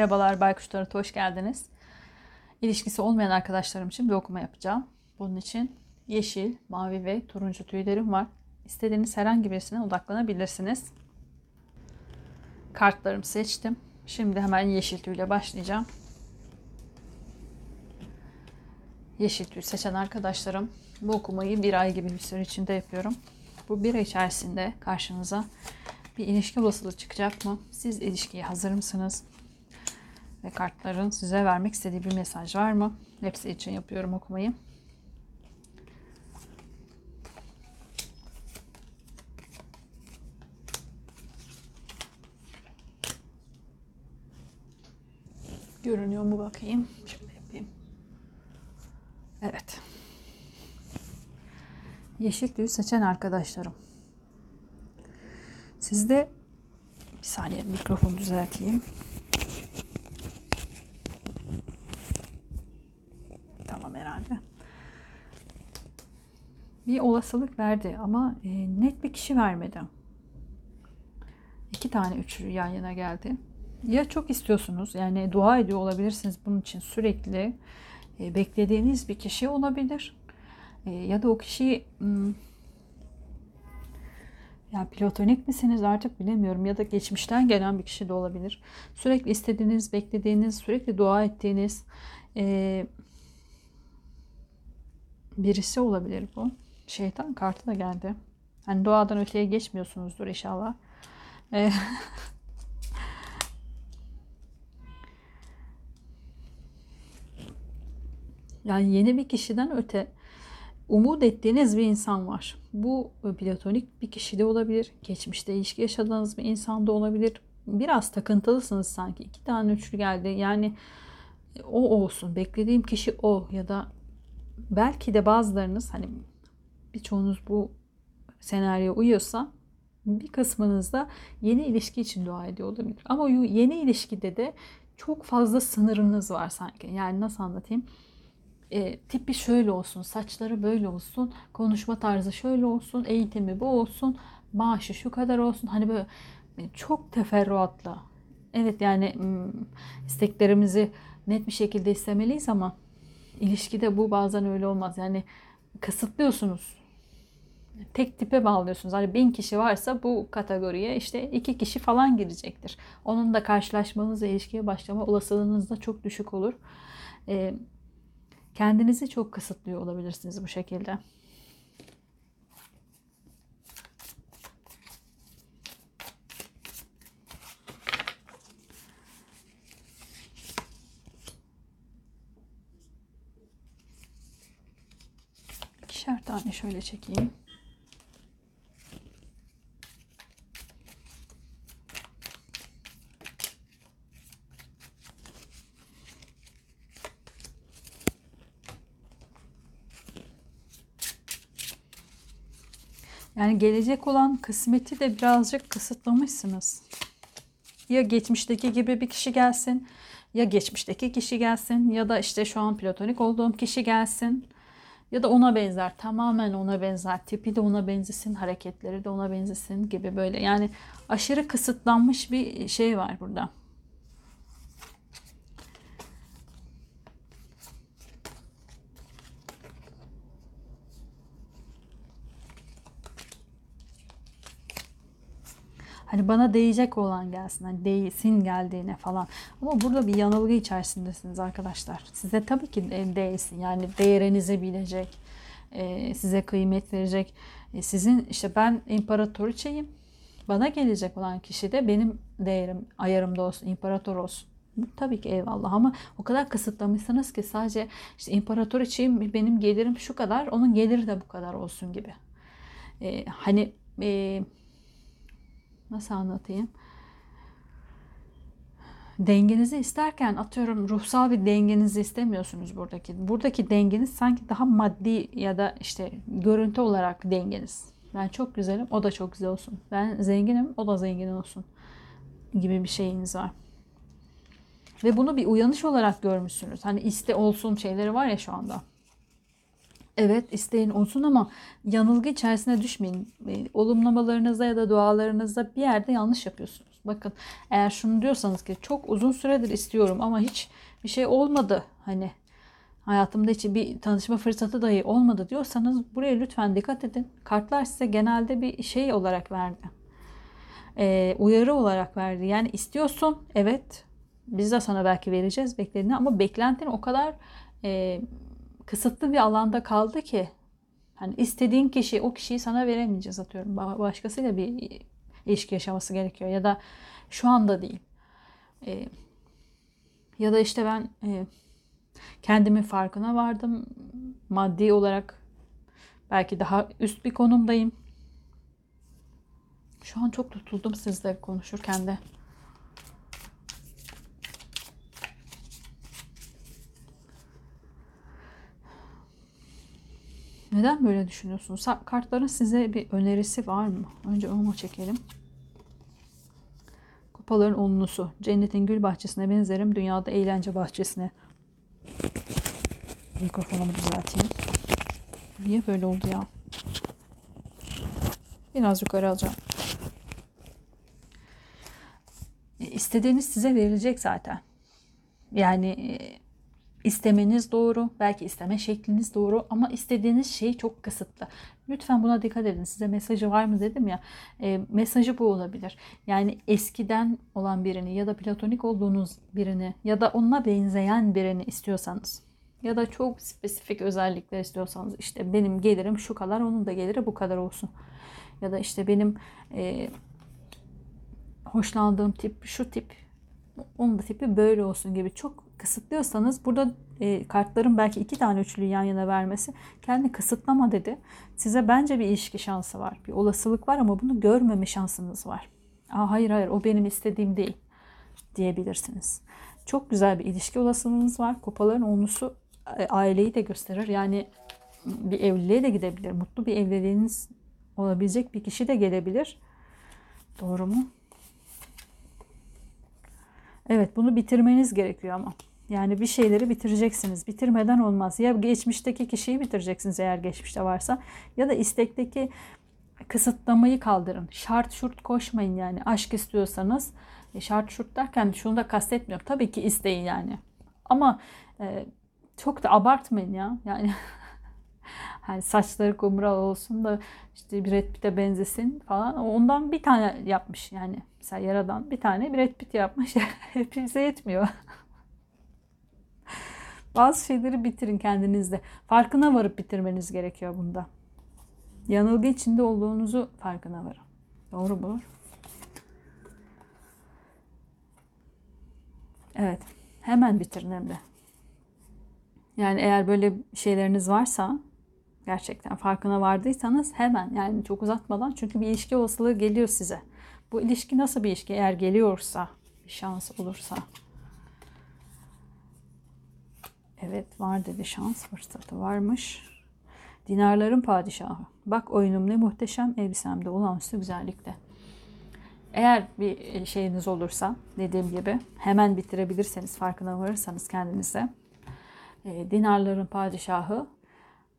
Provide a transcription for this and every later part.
Merhabalar Baykuş Tarot'a hoş geldiniz. İlişkisi olmayan arkadaşlarım için bir okuma yapacağım. Bunun için yeşil, mavi ve turuncu tüylerim var. İstediğiniz herhangi birisine odaklanabilirsiniz. Kartlarımı seçtim. Şimdi hemen yeşil tüyle başlayacağım. Yeşil tüy seçen arkadaşlarım bu okumayı bir ay gibi bir süre içinde yapıyorum. Bu bir ay içerisinde karşınıza bir ilişki olasılığı çıkacak mı? Siz ilişkiye hazır mısınız? Ve kartların size vermek istediği bir mesaj var mı? Hepsi için yapıyorum okumayı. Görünüyor mu bakayım? Şöyle yapayım. Evet. Yeşil tüy seçen arkadaşlarım. Sizde bir saniye mikrofonu düzelteyim. Tamam herhalde. Bir olasılık verdi ama e, net bir kişi vermedi. İki tane üçlü yan yana geldi. Ya çok istiyorsunuz yani dua ediyor olabilirsiniz bunun için sürekli e, beklediğiniz bir kişi olabilir. E, ya da o kişi hmm, ya platonik misiniz artık bilemiyorum ya da geçmişten gelen bir kişi de olabilir. Sürekli istediğiniz, beklediğiniz, sürekli dua ettiğiniz e, birisi olabilir bu. Şeytan kartı da geldi. Hani duadan öteye geçmiyorsunuzdur inşallah. E, yani yeni bir kişiden öte umut ettiğiniz bir insan var. Bu platonik bir kişi de olabilir. Geçmişte ilişki yaşadığınız bir insan da olabilir. Biraz takıntılısınız sanki. İki tane üçlü geldi. Yani o olsun. Beklediğim kişi o ya da belki de bazılarınız hani birçoğunuz bu senaryo uyuyorsa bir kısmınız da yeni ilişki için dua ediyor olabilir. Ama yeni ilişkide de çok fazla sınırınız var sanki. Yani nasıl anlatayım? e, tipi şöyle olsun, saçları böyle olsun, konuşma tarzı şöyle olsun, eğitimi bu olsun, maaşı şu kadar olsun. Hani böyle e, çok teferruatla. Evet yani isteklerimizi net bir şekilde istemeliyiz ama ilişkide bu bazen öyle olmaz. Yani kısıtlıyorsunuz. Tek tipe bağlıyorsunuz. Hani bin kişi varsa bu kategoriye işte iki kişi falan girecektir. Onun da karşılaşmanız ilişkiye başlama olasılığınız da çok düşük olur. Ee, Kendinizi çok kısıtlıyor olabilirsiniz bu şekilde. İkişer tane şöyle çekeyim. Yani gelecek olan kısmeti de birazcık kısıtlamışsınız. Ya geçmişteki gibi bir kişi gelsin, ya geçmişteki kişi gelsin ya da işte şu an platonik olduğum kişi gelsin. Ya da ona benzer, tamamen ona benzer, tipi de ona benzesin, hareketleri de ona benzesin gibi böyle. Yani aşırı kısıtlanmış bir şey var burada. Hani bana değecek olan gelsin. Hani değsin geldiğine falan. Ama burada bir yanılgı içerisindesiniz arkadaşlar. Size tabii ki değsin. Yani değerinizi bilecek. E, size kıymet verecek. E, sizin işte ben imparatoriçeyim. Bana gelecek olan kişi de benim değerim, ayarımda olsun, imparator olsun. Tabii ki eyvallah ama o kadar kısıtlamışsınız ki sadece işte imparatoriçeyim benim gelirim şu kadar onun geliri de bu kadar olsun gibi. Ee, hani e, nasıl anlatayım? Dengenizi isterken atıyorum ruhsal bir dengenizi istemiyorsunuz buradaki. Buradaki dengeniz sanki daha maddi ya da işte görüntü olarak dengeniz. Ben çok güzelim, o da çok güzel olsun. Ben zenginim, o da zengin olsun gibi bir şeyiniz var. Ve bunu bir uyanış olarak görmüşsünüz. Hani iste olsun şeyleri var ya şu anda. Evet isteyin olsun ama yanılgı içerisine düşmeyin. E, olumlamalarınızda ya da dualarınızda bir yerde yanlış yapıyorsunuz. Bakın eğer şunu diyorsanız ki çok uzun süredir istiyorum ama hiç bir şey olmadı. Hani hayatımda hiç bir tanışma fırsatı dahi olmadı diyorsanız buraya lütfen dikkat edin. Kartlar size genelde bir şey olarak verdi. Ee, uyarı olarak verdi. Yani istiyorsun evet biz de sana belki vereceğiz beklediğini ama beklentin o kadar e, kısıtlı bir alanda kaldı ki hani istediğin kişi o kişiyi sana veremeyeceğiz atıyorum. Başkasıyla bir ilişki yaşaması gerekiyor ya da şu anda değil. E, ya da işte ben e, kendimin farkına vardım. Maddi olarak belki daha üst bir konumdayım. Şu an çok tutuldum sizle konuşurken de. Neden böyle düşünüyorsunuz? Kartların size bir önerisi var mı? Önce onu çekelim. Kupaların onlusu. Cennetin gül bahçesine benzerim. Dünyada eğlence bahçesine. Mikrofonumu düzelteyim. Niye böyle oldu ya? Biraz yukarı alacağım. E, istediğiniz size verilecek zaten. Yani e, istemeniz doğru, belki isteme şekliniz doğru ama istediğiniz şey çok kısıtlı. Lütfen buna dikkat edin. Size mesajı var mı dedim ya. E, mesajı bu olabilir. Yani eskiden olan birini ya da platonik olduğunuz birini ya da onunla benzeyen birini istiyorsanız ya da çok spesifik özellikler istiyorsanız işte benim gelirim şu kadar onun da geliri bu kadar olsun. Ya da işte benim e, hoşlandığım tip şu tip onun da tipi böyle olsun gibi çok kısıtlıyorsanız burada e, kartların belki iki tane üçlü yan yana vermesi kendi kısıtlama dedi. Size bence bir ilişki şansı var. Bir olasılık var ama bunu görmeme şansınız var. Aa, hayır hayır o benim istediğim değil diyebilirsiniz. Çok güzel bir ilişki olasılığınız var. Kupaların onlusu e, aileyi de gösterir. Yani bir evliliğe de gidebilir. Mutlu bir evliliğiniz olabilecek bir kişi de gelebilir. Doğru mu? Evet bunu bitirmeniz gerekiyor ama. Yani bir şeyleri bitireceksiniz. Bitirmeden olmaz. Ya geçmişteki kişiyi bitireceksiniz eğer geçmişte varsa ya da istekteki kısıtlamayı kaldırın. Şart şurt koşmayın yani. Aşk istiyorsanız e, şart şurt derken şunu da kastetmiyorum. Tabii ki isteyin yani. Ama e, çok da abartmayın ya. Yani hani saçları kumral olsun da işte Brad Pitt'e benzesin falan. Ondan bir tane yapmış yani. Mesela yaradan bir tane Brad Pitt yapmış. Hepinize yetmiyor. Bazı şeyleri bitirin kendinizde. Farkına varıp bitirmeniz gerekiyor bunda. Yanılgı içinde olduğunuzu farkına varın. Doğru mu? Evet. Hemen bitirin hem de. Yani eğer böyle şeyleriniz varsa gerçekten farkına vardıysanız hemen yani çok uzatmadan çünkü bir ilişki olasılığı geliyor size. Bu ilişki nasıl bir ilişki eğer geliyorsa bir şans olursa Evet var dedi şans fırsatı varmış. Dinarların padişahı. Bak oyunum ne muhteşem elbisemde olağanüstü güzellikte. Eğer bir şeyiniz olursa dediğim gibi hemen bitirebilirseniz farkına varırsanız kendinize. E, dinarların padişahı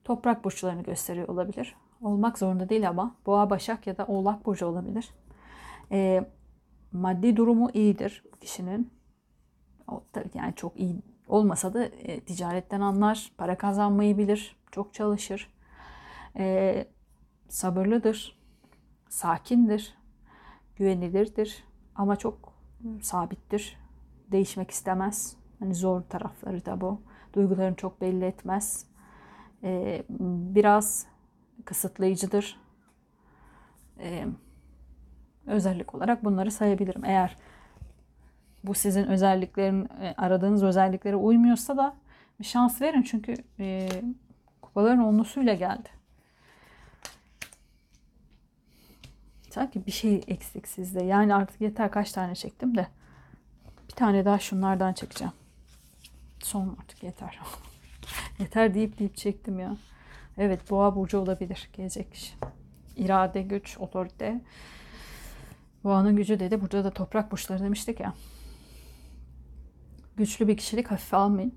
toprak burçlarını gösteriyor olabilir. Olmak zorunda değil ama boğa, başak ya da oğlak burcu olabilir. E, maddi durumu iyidir kişinin. O, yani çok iyi olmasa da e, ticaretten anlar, para kazanmayı bilir, çok çalışır. E, sabırlıdır, sakindir, güvenilirdir ama çok sabittir. Değişmek istemez. Hani zor tarafları da bu. Duygularını çok belli etmez. E, biraz kısıtlayıcıdır. E, özellik olarak bunları sayabilirim. Eğer bu sizin özelliklerin e, aradığınız özelliklere uymuyorsa da bir şans verin çünkü e, kupaların onlusuyla geldi. Sanki bir şey eksik sizde. Yani artık yeter kaç tane çektim de. Bir tane daha şunlardan çekeceğim. Son artık yeter. yeter deyip deyip çektim ya. Evet boğa burcu olabilir gelecek kişi. İrade, güç, otorite. Boğanın gücü dedi. Burada da toprak burçları demiştik ya güçlü bir kişilik hafife almayın.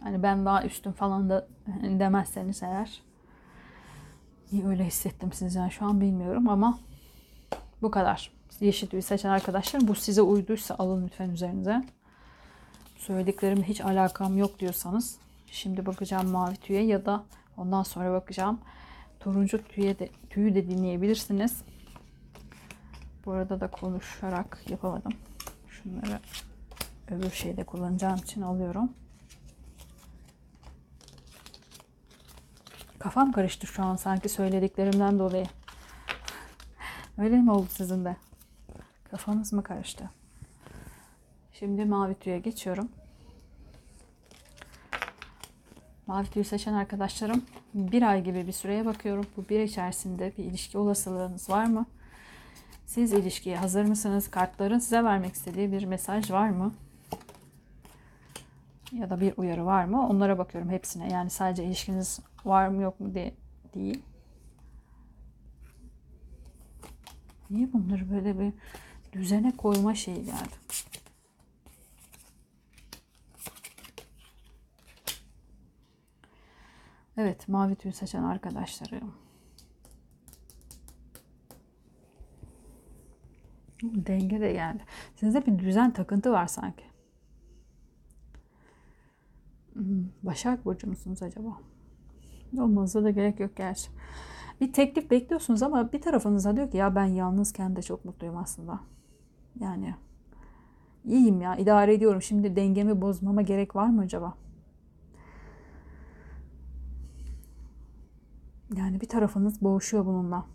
Hani ben daha üstün falan da demezseniz eğer. Niye öyle hissettim sizden şu an bilmiyorum ama bu kadar. yeşil tüyü seçen arkadaşlar bu size uyduysa alın lütfen üzerinize. Söylediklerimle hiç alakam yok diyorsanız şimdi bakacağım mavi tüye ya da ondan sonra bakacağım turuncu tüye de, tüyü de dinleyebilirsiniz. Bu arada da konuşarak yapamadım. Şunları öbür şeyde kullanacağım için alıyorum. Kafam karıştı şu an sanki söylediklerimden dolayı. Öyle mi oldu sizin de? Kafanız mı karıştı? Şimdi mavi tüye geçiyorum. Mavi tüyü seçen arkadaşlarım bir ay gibi bir süreye bakıyorum. Bu bir içerisinde bir ilişki olasılığınız var mı? Siz ilişkiye hazır mısınız? Kartların size vermek istediği bir mesaj var mı? Ya da bir uyarı var mı? Onlara bakıyorum hepsine. Yani sadece ilişkiniz var mı yok mu diye değil. Niye bunları böyle bir düzene koyma şeyi geldi? Evet, mavi tüy seçen arkadaşlarım. Denge de geldi. Sizde bir düzen takıntı var sanki. Hmm, Başak Burcu musunuz acaba? Olmanıza da gerek yok gerçi. Bir teklif bekliyorsunuz ama bir tarafınıza diyor ki ya ben yalnızken de çok mutluyum aslında. Yani iyiyim ya idare ediyorum. Şimdi dengemi bozmama gerek var mı acaba? Yani bir tarafınız boğuşuyor bununla.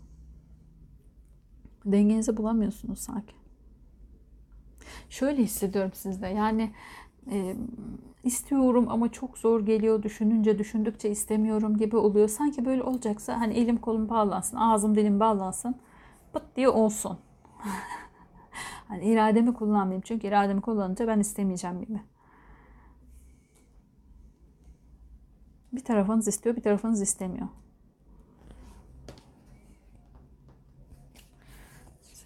Dengenizi bulamıyorsunuz sanki. Şöyle hissediyorum sizde. Yani e, istiyorum ama çok zor geliyor. Düşününce düşündükçe istemiyorum gibi oluyor. Sanki böyle olacaksa hani elim kolum bağlansın, ağzım dilim bağlansın. Pıt diye olsun. hani irademi kullanmayayım. Çünkü irademi kullanınca ben istemeyeceğim gibi. Bir tarafınız istiyor, bir tarafınız istemiyor.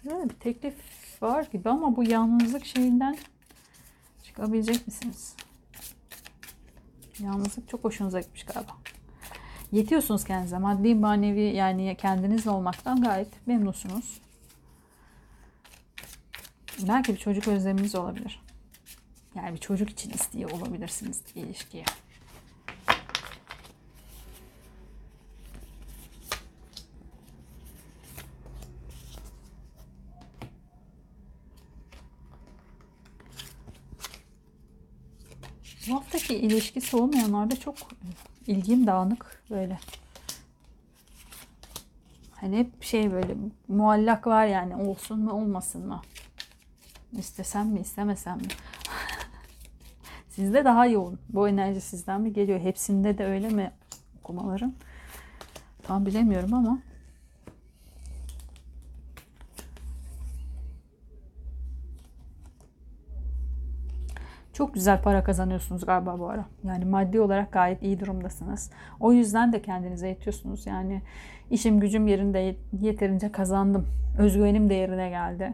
Bir teklif var gibi ama bu yalnızlık şeyinden çıkabilecek misiniz? Yalnızlık çok hoşunuza gitmiş galiba. Yetiyorsunuz kendinize. Maddi manevi yani kendinizle olmaktan gayet memnunsunuz. Belki bir çocuk özleminiz olabilir. Yani bir çocuk için istiyor olabilirsiniz ilişkiye. Bu haftaki ilişkisi olmayanlarda çok ilgim dağınık böyle. Hani hep şey böyle muallak var yani olsun mu olmasın mı? İstesem mi istemesem mi? Sizde daha yoğun. Bu enerji sizden mi geliyor? Hepsinde de öyle mi okumalarım? Tam bilemiyorum ama Çok güzel para kazanıyorsunuz galiba bu ara. Yani maddi olarak gayet iyi durumdasınız. O yüzden de kendinize yetiyorsunuz. Yani işim gücüm yerinde yeterince kazandım. Özgüvenim de yerine geldi.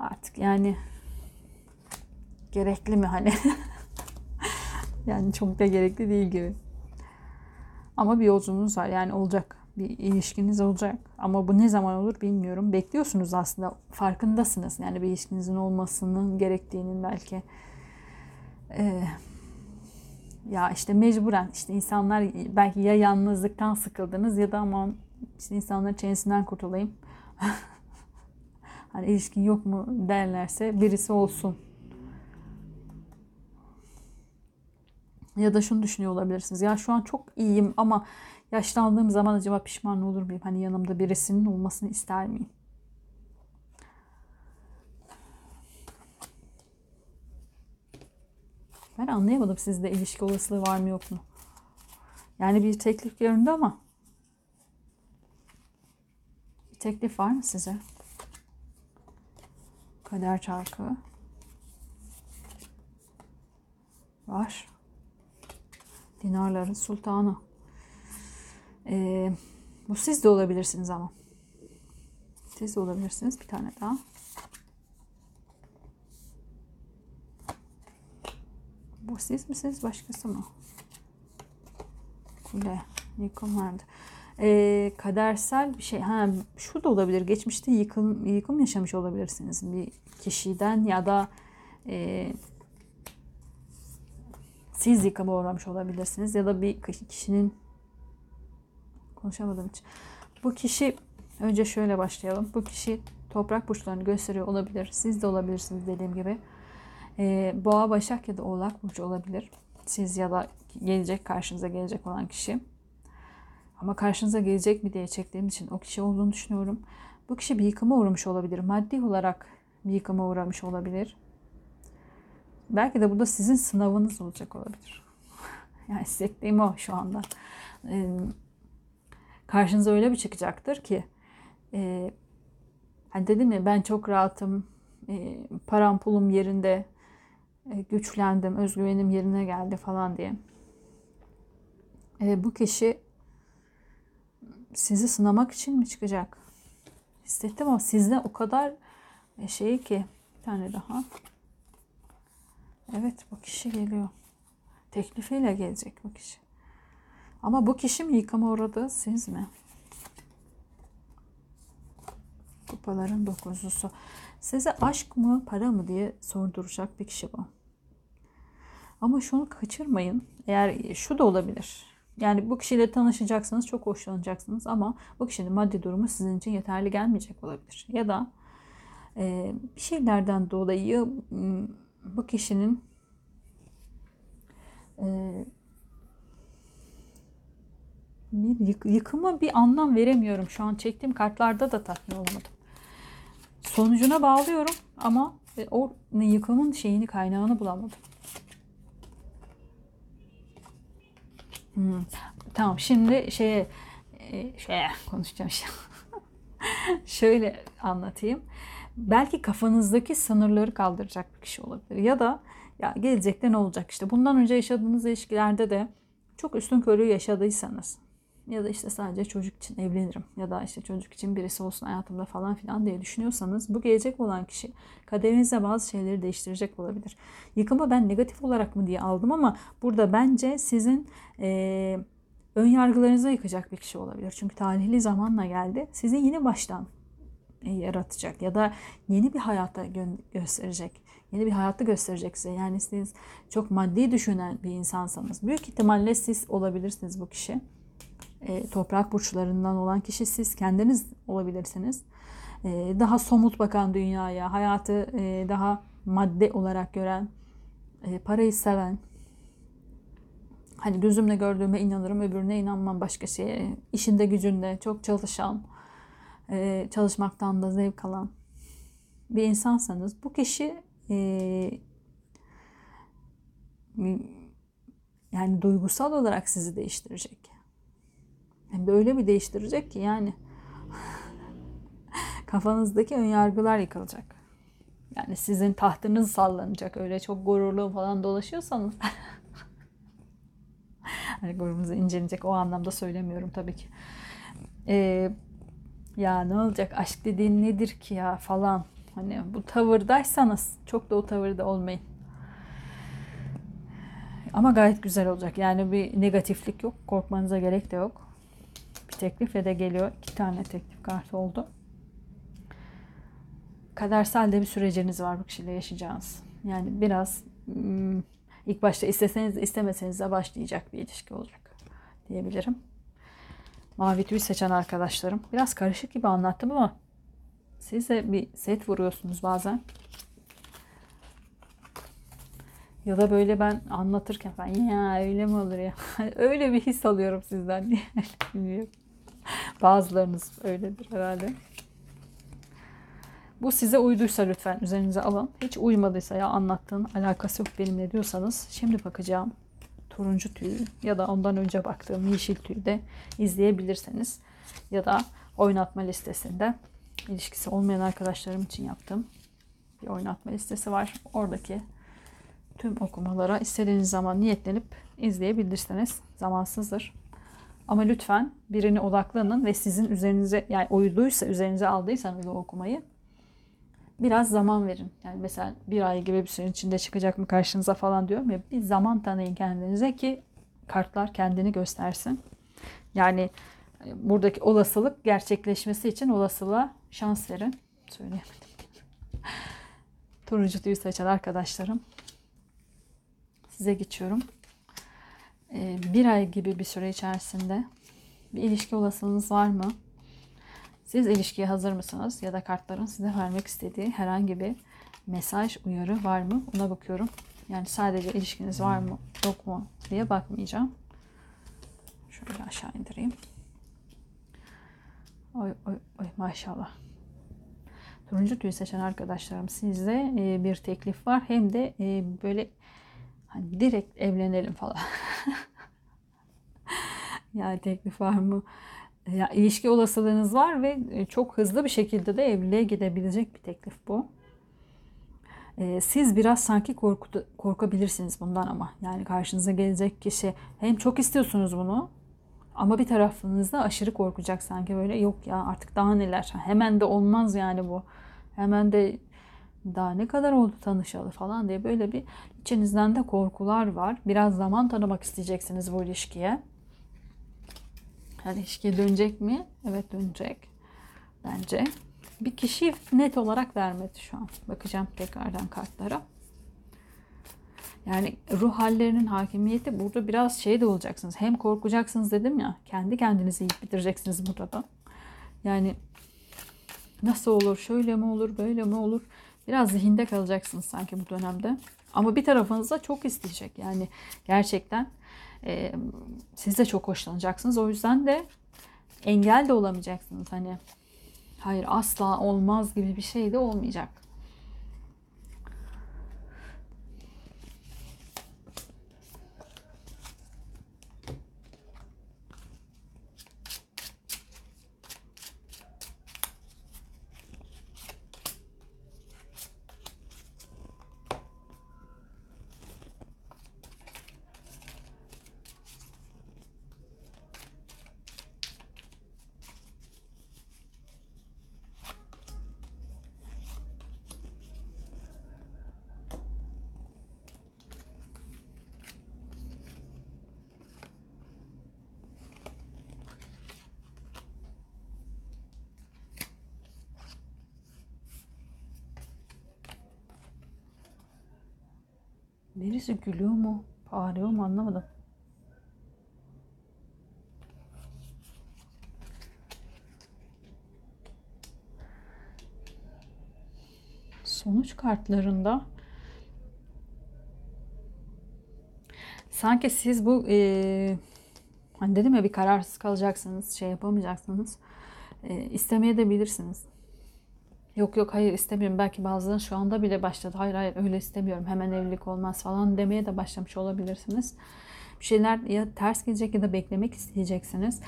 Artık yani gerekli mi hani? yani çok da gerekli değil gibi. Ama bir yolculuğunuz var yani olacak. Bir ilişkiniz olacak. Ama bu ne zaman olur bilmiyorum. Bekliyorsunuz aslında. Farkındasınız. Yani bir ilişkinizin olmasının gerektiğinin belki e, ya işte mecburen işte insanlar belki ya yalnızlıktan sıkıldınız ya da aman işte insanların çenesinden kurtulayım. hani ilişkin yok mu derlerse birisi olsun. Ya da şunu düşünüyor olabilirsiniz. Ya şu an çok iyiyim ama yaşlandığım zaman acaba pişman olur muyum? Hani yanımda birisinin olmasını ister miyim? Ben anlayamadım sizde ilişki olasılığı var mı yok mu? Yani bir teklif göründü ama bir teklif var mı size? Kader çarkı. Var. Dinarların sultanı. Ee, bu siz de olabilirsiniz ama. Siz de olabilirsiniz. Bir tane daha. Bu siz misiniz başkası mı? Kule. Yıkım vardı. e, kadersel bir şey. Ha, şu da olabilir. Geçmişte yıkım, yıkım yaşamış olabilirsiniz. Bir kişiden ya da e, siz yıkıma uğramış olabilirsiniz. Ya da bir kişinin konuşamadım hiç. Bu kişi önce şöyle başlayalım. Bu kişi toprak burçlarını gösteriyor olabilir. Siz de olabilirsiniz dediğim gibi. E, Boğa, Başak ya da Oğlak burcu olabilir. Siz ya da gelecek karşınıza gelecek olan kişi. Ama karşınıza gelecek mi diye çektiğim için o kişi olduğunu düşünüyorum. Bu kişi bir yıkıma uğramış olabilir. Maddi olarak bir yıkıma uğramış olabilir. Belki de burada sizin sınavınız olacak olabilir. yani hissettiğim o şu anda. Ee, karşınıza öyle bir çıkacaktır ki e, hani dedim ya ben çok rahatım, e, param pulum yerinde, güçlendim, özgüvenim yerine geldi falan diye. E, bu kişi sizi sınamak için mi çıkacak? Hissettim ama sizde o kadar e, şey ki bir tane daha. Evet bu kişi geliyor. Teklifiyle gelecek bu kişi. Ama bu kişi mi yıkama uğradı siz mi? Kupaların dokuzlusu. Size aşk mı para mı diye sorduracak bir kişi bu. Ama şunu kaçırmayın. Eğer şu da olabilir. Yani bu kişiyle tanışacaksınız, çok hoşlanacaksınız ama bu kişinin maddi durumu sizin için yeterli gelmeyecek olabilir. Ya da e, bir şeylerden dolayı bu kişinin e, bir bir anlam veremiyorum. Şu an çektiğim kartlarda da tatmin olamadım. Sonucuna bağlıyorum ama e, o yıkımın şeyini kaynağını bulamadım. Tamam şimdi şeye e, şeye konuşacağım işte. Şöyle anlatayım. Belki kafanızdaki sınırları kaldıracak bir kişi olabilir. Ya da ya gelecekte ne olacak işte. Bundan önce yaşadığınız ilişkilerde de çok üstün körü yaşadıysanız ya da işte sadece çocuk için evlenirim ya da işte çocuk için birisi olsun hayatımda falan filan diye düşünüyorsanız bu gelecek olan kişi kaderinizde bazı şeyleri değiştirecek olabilir. Yıkımı ben negatif olarak mı diye aldım ama burada bence sizin e, ön yargılarınıza yıkacak bir kişi olabilir. Çünkü talihli zamanla geldi. Sizi yine baştan e, yaratacak ya da yeni bir hayata gö- gösterecek. Yeni bir hayatta gösterecek size. Yani siz çok maddi düşünen bir insansanız büyük ihtimalle siz olabilirsiniz bu kişi e, toprak burçlarından olan kişi siz kendiniz olabilirsiniz. E, daha somut bakan dünyaya, hayatı e, daha madde olarak gören, e, parayı seven, hani gözümle gördüğüme inanırım, öbürüne inanmam başka şeye, işinde gücünde çok çalışan, e, çalışmaktan da zevk alan bir insansanız bu kişi e, yani duygusal olarak sizi değiştirecek. Yani böyle bir değiştirecek ki yani kafanızdaki önyargılar yıkılacak. Yani sizin tahtınız sallanacak. Öyle çok gururlu falan dolaşıyorsanız. hani gururunuz incelenecek o anlamda söylemiyorum tabii ki. Ee, ya ne olacak aşk dediğin nedir ki ya falan. Hani bu tavırdaysanız çok da o tavırda olmayın. Ama gayet güzel olacak. Yani bir negatiflik yok. Korkmanıza gerek de yok teklifle de geliyor. İki tane teklif kartı oldu. Kadersel de bir süreciniz var bu kişiyle yaşayacağınız. Yani biraz hmm, ilk başta isteseniz istemeseniz de başlayacak bir ilişki olacak diyebilirim. Mavi tüy seçen arkadaşlarım. Biraz karışık gibi anlattım ama siz de bir set vuruyorsunuz bazen. Ya da böyle ben anlatırken ben ya öyle mi olur ya? öyle bir his alıyorum sizden diye. Bilmiyorum. Bazılarınız öyledir herhalde. Bu size uyduysa lütfen üzerinize alın. Hiç uymadıysa ya anlattığın alakası yok benimle diyorsanız şimdi bakacağım turuncu tüyü ya da ondan önce baktığım yeşil tüyü de izleyebilirseniz ya da oynatma listesinde ilişkisi olmayan arkadaşlarım için yaptığım bir oynatma listesi var. Oradaki tüm okumalara istediğiniz zaman niyetlenip izleyebilirsiniz. Zamansızdır. Ama lütfen birine odaklanın ve sizin üzerinize yani uyduysa üzerinize aldıysanız o okumayı biraz zaman verin. Yani mesela bir ay gibi bir sürenin içinde çıkacak mı karşınıza falan diyorum ya bir zaman tanıyın kendinize ki kartlar kendini göstersin. Yani buradaki olasılık gerçekleşmesi için olasılığa şans verin. Söyleyemedim. Turuncu tüyü seçen arkadaşlarım. Size geçiyorum. Ee, bir ay gibi bir süre içerisinde bir ilişki olasılığınız var mı? Siz ilişkiye hazır mısınız? Ya da kartların size vermek istediği herhangi bir mesaj, uyarı var mı? Ona bakıyorum. Yani sadece ilişkiniz var mı, yok mu diye bakmayacağım. Şöyle aşağı indireyim. Oy oy oy maşallah. Turuncu tüy seçen arkadaşlarım sizde e, bir teklif var. Hem de e, böyle hani direkt evlenelim falan. yani teklif var mı? Ya, ilişki olasılığınız var ve e, çok hızlı bir şekilde de evliliğe gidebilecek bir teklif bu. Siz biraz sanki korku, korkabilirsiniz bundan ama. Yani karşınıza gelecek kişi hem çok istiyorsunuz bunu ama bir tarafınızda aşırı korkacak sanki böyle yok ya artık daha neler. Hemen de olmaz yani bu. Hemen de daha ne kadar oldu tanışalı falan diye böyle bir içinizden de korkular var. Biraz zaman tanımak isteyeceksiniz bu ilişkiye. Yani ilişkiye dönecek mi? Evet dönecek. Bence. Bir kişi net olarak vermedi şu an. Bakacağım tekrardan kartlara. Yani ruh hallerinin hakimiyeti burada biraz şey de olacaksınız. Hem korkacaksınız dedim ya. Kendi kendinizi yiyip bitireceksiniz burada da. Yani nasıl olur, şöyle mi olur, böyle mi olur? Biraz zihinde kalacaksınız sanki bu dönemde. Ama bir tarafınız da çok isteyecek. Yani gerçekten e, siz de çok hoşlanacaksınız. O yüzden de engel de olamayacaksınız. Hani hayır asla olmaz gibi bir şey de olmayacak. Birisi gülüyor mu? Bağırıyor mu anlamadım. Sonuç kartlarında sanki siz bu e, hani dedim ya bir kararsız kalacaksınız, şey yapamayacaksınız. E, istemeye de bilirsiniz. Yok yok hayır istemiyorum. Belki bazıları şu anda bile başladı. Hayır hayır öyle istemiyorum. Hemen evlilik olmaz falan demeye de başlamış olabilirsiniz. Bir şeyler ya ters gelecek ya da beklemek isteyeceksiniz.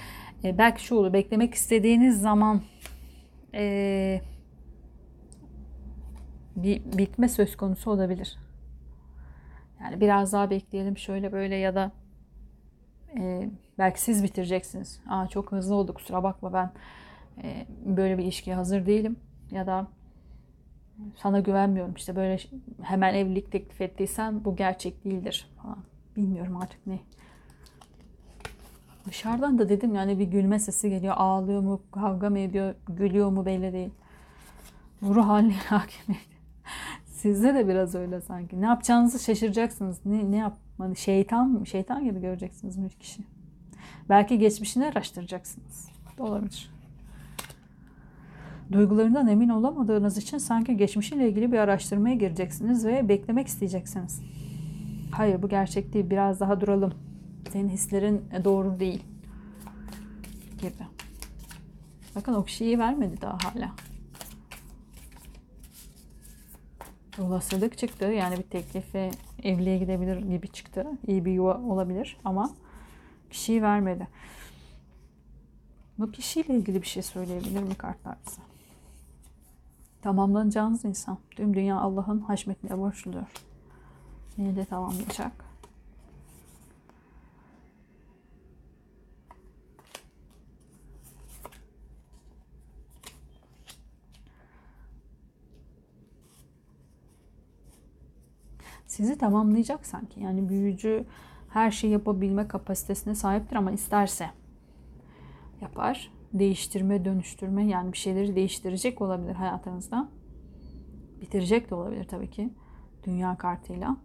E, belki şu olur. Beklemek istediğiniz zaman e, bir bitme söz konusu olabilir. Yani biraz daha bekleyelim şöyle böyle ya da e, belki siz bitireceksiniz. Aa çok hızlı oldu kusura bakma ben e, böyle bir ilişkiye hazır değilim ya da sana güvenmiyorum işte böyle hemen evlilik teklif ettiysen bu gerçek değildir falan. Bilmiyorum artık ne. Dışarıdan da dedim yani bir gülme sesi geliyor. Ağlıyor mu, kavga mı ediyor, gülüyor mu belli değil. Ruh haline hakim Sizde de biraz öyle sanki. Ne yapacağınızı şaşıracaksınız. Ne, ne yapmanı şeytan mı? Şeytan gibi göreceksiniz bir kişi. Belki geçmişini araştıracaksınız. Olabilir. Duygularından emin olamadığınız için sanki geçmişiyle ilgili bir araştırmaya gireceksiniz ve beklemek isteyeceksiniz. Hayır bu gerçek değil. Biraz daha duralım. Senin hislerin doğru değil. Gibi. Bakın o kişiyi vermedi daha hala. Olasılık çıktı. Yani bir teklife evliliğe gidebilir gibi çıktı. İyi bir yuva olabilir ama kişiyi vermedi. Bu kişiyle ilgili bir şey söyleyebilir mi kartlar bize? Tamamlanacağınız insan. Tüm dünya Allah'ın haşmetine borçludur. Yine de tamamlayacak. Sizi tamamlayacak sanki. Yani büyücü her şeyi yapabilme kapasitesine sahiptir ama isterse yapar. Değiştirme, dönüştürme yani bir şeyleri değiştirecek olabilir hayatınızda. Bitirecek de olabilir tabii ki dünya kartıyla.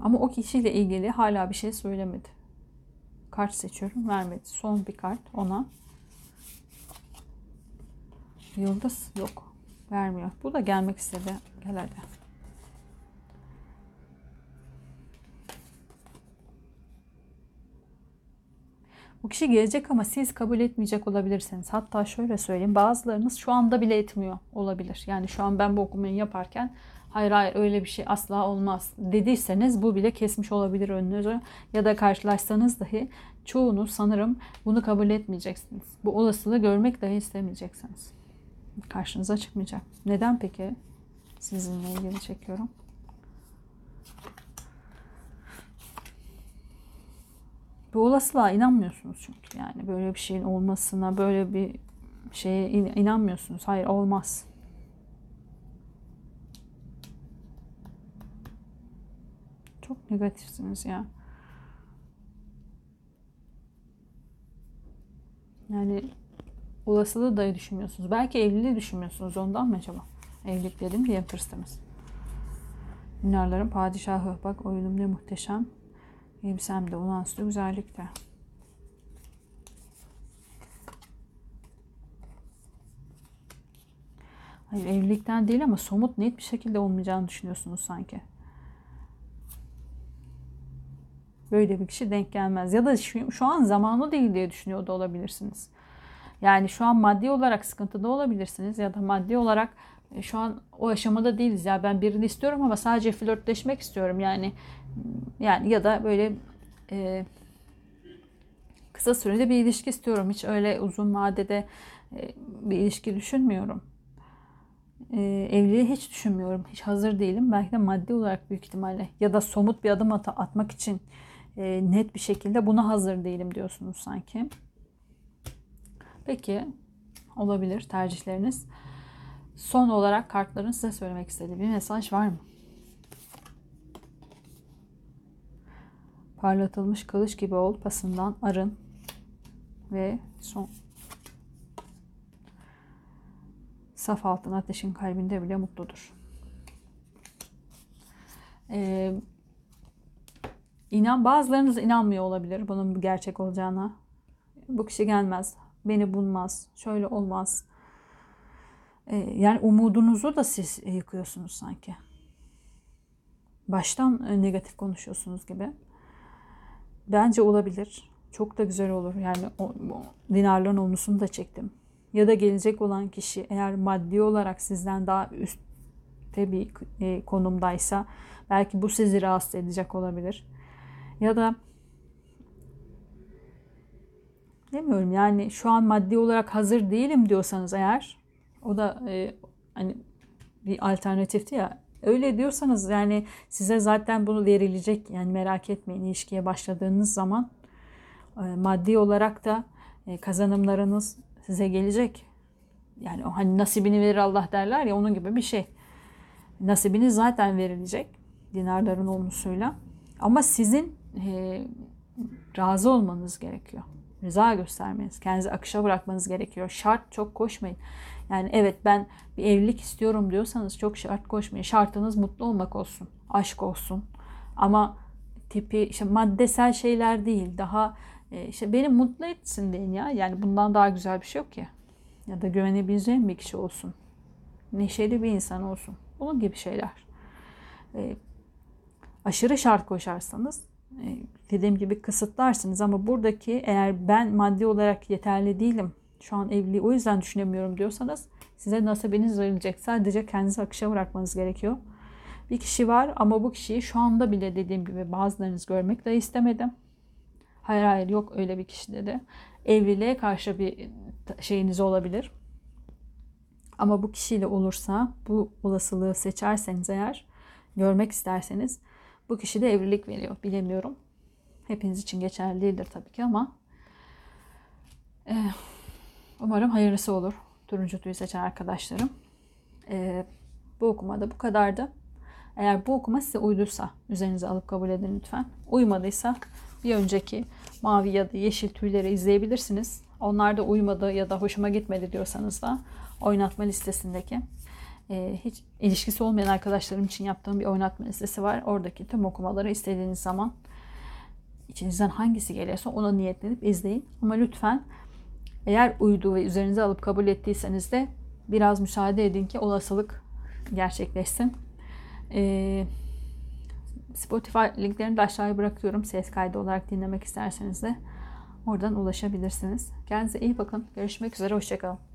Ama o kişiyle ilgili hala bir şey söylemedi. Kart seçiyorum. Vermedi. Son bir kart ona. Yıldız yok. Vermiyor. Bu da gelmek istedi. Gel hadi. Bu kişi gelecek ama siz kabul etmeyecek olabilirsiniz. Hatta şöyle söyleyeyim bazılarınız şu anda bile etmiyor olabilir. Yani şu an ben bu okumayı yaparken hayır hayır öyle bir şey asla olmaz dediyseniz bu bile kesmiş olabilir önünüzü. Ya da karşılaşsanız dahi çoğunuz sanırım bunu kabul etmeyeceksiniz. Bu olasılığı görmek dahi istemeyeceksiniz. Karşınıza çıkmayacak. Neden peki? Sizinle ilgili çekiyorum. Bu olasılığa inanmıyorsunuz çünkü yani böyle bir şeyin olmasına, böyle bir şeye inanmıyorsunuz. Hayır olmaz. Çok negatifsiniz ya. Yani olasılığı da düşünmüyorsunuz. Belki evliliği düşünmüyorsunuz. Ondan mı acaba? Evlilik dedim diye tırstınız. Minarların padişahı. Bak oyunum ne muhteşem. Elbisem de olağanüstü güzellikte. Hayır evlilikten değil ama somut net bir şekilde olmayacağını düşünüyorsunuz sanki. Böyle bir kişi denk gelmez. Ya da şu, şu an zamanı değil diye düşünüyor da olabilirsiniz. Yani şu an maddi olarak sıkıntıda olabilirsiniz ya da maddi olarak şu an o aşamada değiliz. Ya ben birini istiyorum ama sadece flörtleşmek istiyorum. Yani yani ya da böyle e, kısa sürede bir ilişki istiyorum. Hiç öyle uzun vadede e, bir ilişki düşünmüyorum. E, evliliği hiç düşünmüyorum. Hiç hazır değilim. Belki de maddi olarak büyük ihtimalle ya da somut bir adım at atmak için e, net bir şekilde buna hazır değilim diyorsunuz sanki. Peki olabilir tercihleriniz. Son olarak kartların size söylemek istediği bir mesaj var mı? Parlatılmış kılıç gibi ol, pasından arın ve son. Saf altın ateşin kalbinde bile mutludur. Ee, inan bazılarınız inanmıyor olabilir bunun gerçek olacağına. Bu kişi gelmez, beni bulmaz, şöyle olmaz. Ee, yani umudunuzu da siz yıkıyorsunuz sanki. Baştan negatif konuşuyorsunuz gibi. Bence olabilir. Çok da güzel olur. Yani o, o dinarların onusunu da çektim. Ya da gelecek olan kişi eğer maddi olarak sizden daha üstte bir e, konumdaysa belki bu sizi rahatsız edecek olabilir. Ya da demiyorum yani şu an maddi olarak hazır değilim diyorsanız eğer o da e, hani bir alternatifti ya Öyle diyorsanız yani size zaten bunu verilecek. Yani merak etmeyin ilişkiye başladığınız zaman e, maddi olarak da e, kazanımlarınız size gelecek. Yani o hani nasibini verir Allah derler ya onun gibi bir şey. Nasibiniz zaten verilecek dinarların olmuşuyla. Ama sizin e, razı olmanız gerekiyor. Rıza göstermeniz, kendinizi akışa bırakmanız gerekiyor. Şart çok koşmayın. Yani evet ben bir evlilik istiyorum diyorsanız çok şart koşmayın. Şartınız mutlu olmak olsun, aşk olsun. Ama tipi işte maddesel şeyler değil. Daha e, işte beni mutlu etsin deyin ya. Yani bundan daha güzel bir şey yok ki. Ya da güvenebileceğim bir kişi olsun. Neşeli bir insan olsun. Bunun gibi şeyler. E, aşırı şart koşarsanız dediğim gibi kısıtlarsınız ama buradaki eğer ben maddi olarak yeterli değilim şu an evliliği o yüzden düşünemiyorum diyorsanız size nasibiniz verilecek. Sadece kendinizi akışa bırakmanız gerekiyor. Bir kişi var ama bu kişiyi şu anda bile dediğim gibi bazılarınız görmek de istemedim. Hayır hayır yok öyle bir kişi dedi. Evliliğe karşı bir şeyiniz olabilir. Ama bu kişiyle olursa bu olasılığı seçerseniz eğer görmek isterseniz bu kişi de evlilik veriyor. Bilemiyorum. Hepiniz için geçerli değildir tabii ki ama e, Umarım hayırlısı olur. Turuncu tüyü seçen arkadaşlarım. Ee, bu okumada bu kadardı. Eğer bu okuma size uyduysa üzerinize alıp kabul edin lütfen. Uymadıysa bir önceki mavi ya da yeşil tüyleri izleyebilirsiniz. onlar da uymadı ya da hoşuma gitmedi diyorsanız da oynatma listesindeki e, hiç ilişkisi olmayan arkadaşlarım için yaptığım bir oynatma listesi var. Oradaki tüm okumaları istediğiniz zaman içinizden hangisi geliyorsa ona niyetlenip izleyin. Ama lütfen eğer uyduğu ve üzerinize alıp kabul ettiyseniz de biraz müsaade edin ki olasılık gerçekleşsin. Ee, Spotify linklerini de aşağıya bırakıyorum. Ses kaydı olarak dinlemek isterseniz de oradan ulaşabilirsiniz. Kendinize iyi bakın. Görüşmek üzere. Hoşçakalın.